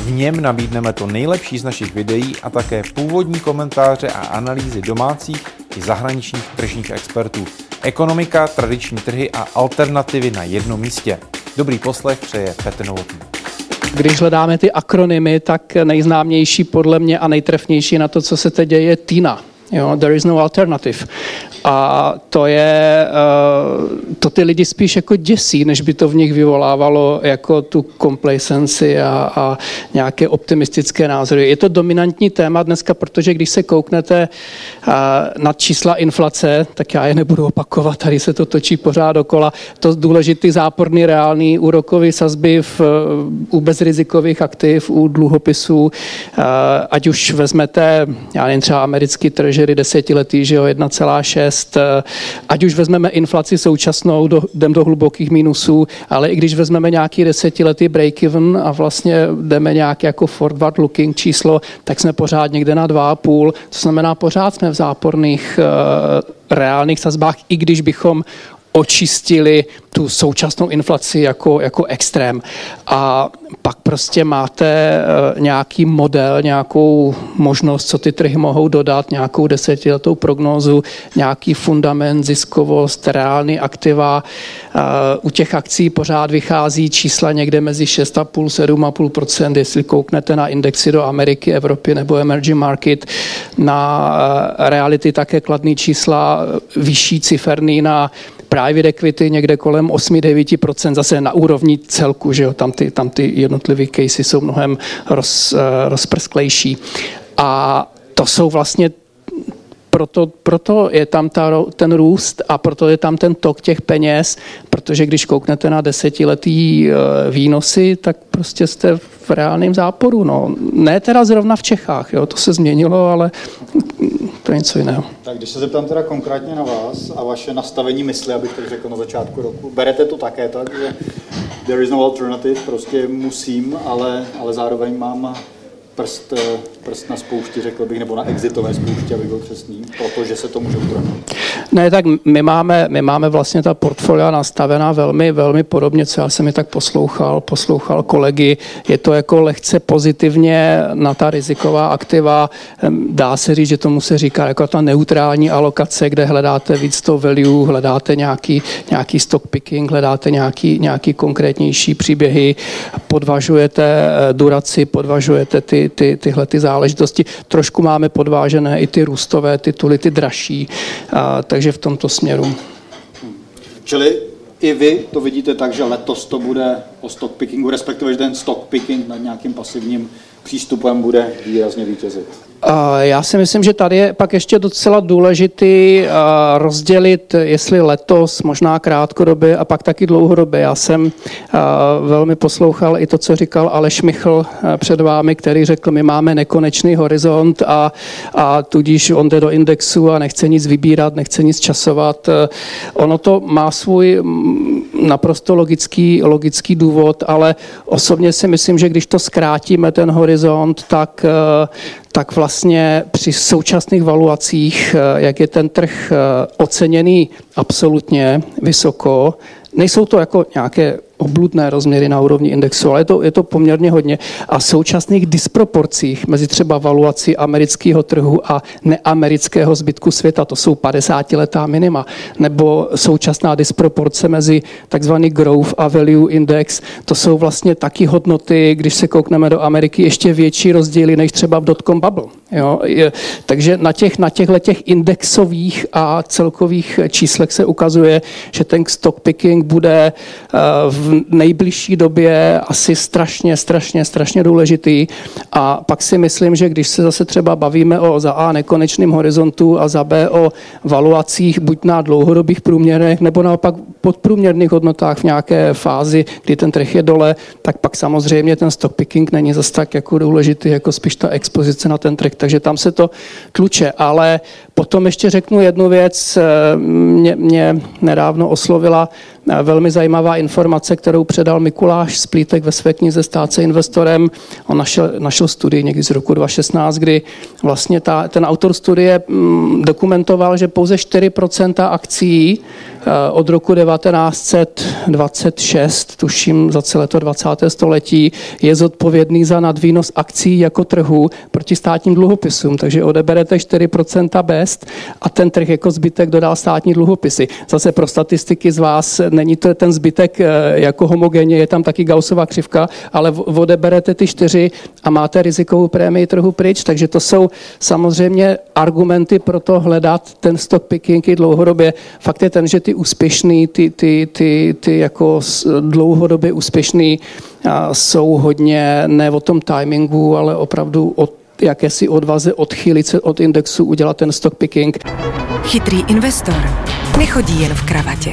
V něm nabídneme to nejlepší z našich videí a také původní komentáře a analýzy domácích i zahraničních tržních expertů. Ekonomika, tradiční trhy a alternativy na jednom místě. Dobrý poslech přeje Petr Novotný. Když hledáme ty akronymy, tak nejznámější podle mě a nejtrefnější na to, co se teď děje, je TINA. Jo, there is no alternative. A to je, eh, to ty lidi spíš jako děsí, než by to v nich vyvolávalo jako tu complacency a, a nějaké optimistické názory. Je to dominantní téma dneska, protože když se kouknete eh, na čísla inflace, tak já je nebudu opakovat, tady se to točí pořád dokola. To důležitý záporný reálný úrokový sazby v, u bezrizikových aktiv, u dluhopisů, eh, ať už vezmete, já nevím, třeba americký treasury desetiletý, že jo, 1,6 6, eh, ať už vezmeme inflaci současnou, do, jdem do hlubokých minusů, ale i když vezmeme nějaký desetiletý break-even a vlastně jdeme nějak jako forward looking číslo, tak jsme pořád někde na 2,5, to znamená pořád jsme v záporných uh, reálných sazbách, i když bychom očistili tu současnou inflaci jako, jako extrém. A pak prostě máte eh, nějaký model, nějakou možnost, co ty trhy mohou dodat, nějakou desetiletou prognózu, nějaký fundament, ziskovost, reálný aktiva. Eh, u těch akcí pořád vychází čísla někde mezi 6,5 7,5% jestli kouknete na indexy do Ameriky, Evropy nebo emerging market. Na eh, reality také kladný čísla, vyšší ciferný na private equity někde kolem 8-9%, zase na úrovni celku, že jo, tam ty, tam ty jednotlivé casey jsou mnohem roz, eh, rozprsklejší. A to jsou vlastně proto, proto je tam ta, ten růst a proto je tam ten tok těch peněz, protože když kouknete na desetiletý eh, výnosy, tak prostě jste v reálném záporu. No. Ne teda zrovna v Čechách, jo, to se změnilo, ale to je něco jiného. Tak když se zeptám teda konkrétně na vás a vaše nastavení mysli, abych tak řekl na začátku roku, berete to také tak, že there is no alternative, prostě musím, ale, ale zároveň mám prst, prst na spoušti, řekl bych, nebo na exitové spoušti, abych byl přesný, protože se to může utrhnout. Ne, tak my máme, my máme vlastně ta portfolia nastavená velmi, velmi podobně, co já jsem mi tak poslouchal, poslouchal kolegy. Je to jako lehce pozitivně na ta riziková aktiva. Dá se říct, že tomu se říká jako ta neutrální alokace, kde hledáte víc to value, hledáte nějaký, nějaký stock picking, hledáte nějaký, nějaký konkrétnější příběhy, podvažujete eh, duraci, podvažujete ty, ty, tyhle ty záležitosti. Trošku máme podvážené i ty růstové tituly, ty dražší, a, v tomto směru. Čili i vy to vidíte tak, že letos to bude o stock pickingu, respektive že ten stock picking nad nějakým pasivním přístupem bude výrazně vítězit. Já si myslím, že tady je pak ještě docela důležitý rozdělit, jestli letos, možná krátkodobě a pak taky dlouhodobě. Já jsem velmi poslouchal i to, co říkal Aleš Michl před vámi, který řekl, my máme nekonečný horizont a, a tudíž on jde do indexu a nechce nic vybírat, nechce nic časovat. Ono to má svůj naprosto logický, logický důvod, ale osobně si myslím, že když to zkrátíme ten horizont, tak tak vlastně při současných valuacích, eh, jak je ten trh eh, oceněný absolutně vysoko, nejsou to jako nějaké obludné rozměry na úrovni indexu, ale je to, je to poměrně hodně. A současných disproporcích mezi třeba valuací amerického trhu a neamerického zbytku světa, to jsou 50-letá minima, nebo současná disproporce mezi takzvaný growth a value index, to jsou vlastně taky hodnoty, když se koukneme do Ameriky, ještě větší rozdíly než třeba v dotcom bubble. Jo? Je, takže na těch, na těchto těch indexových a celkových číslech se ukazuje, že ten stock picking bude uh, v nejbližší době asi strašně, strašně, strašně důležitý. A pak si myslím, že když se zase třeba bavíme o za A nekonečným horizontu a za B o valuacích buď na dlouhodobých průměrech nebo naopak podprůměrných hodnotách v nějaké fázi, kdy ten trh je dole, tak pak samozřejmě ten stock picking není zase tak jako důležitý, jako spíš ta expozice na ten trh. Takže tam se to tluče. Ale potom ještě řeknu jednu věc. Mě, mě nedávno oslovila velmi zajímavá informace, kterou předal Mikuláš Splítek ve své knize Stát se investorem. On našel, našel studii někdy z roku 2016, kdy vlastně ta, ten autor studie mm, dokumentoval, že pouze 4% akcí Eh, od roku 1926, tuším za celé to 20. století, je zodpovědný za nadvýnos akcí jako trhu proti státním dluhopisům. Takže odeberete 4% best a ten trh jako zbytek dodal státní dluhopisy. Zase pro statistiky z vás není to ten zbytek eh, jako homogenně, je tam taky Gaussova křivka, ale odeberete ty čtyři a máte rizikovou prémii trhu pryč. Takže to jsou samozřejmě argumenty pro to hledat ten stock picking i dlouhodobě. Fakt je ten, že ty úspěšný, ty, ty, ty, ty jako dlouhodobě úspěšný jsou hodně ne o tom timingu, ale opravdu o jakési odvaze odchylit se od indexu, udělat ten stock picking. Chytrý investor nechodí jen v kravatě.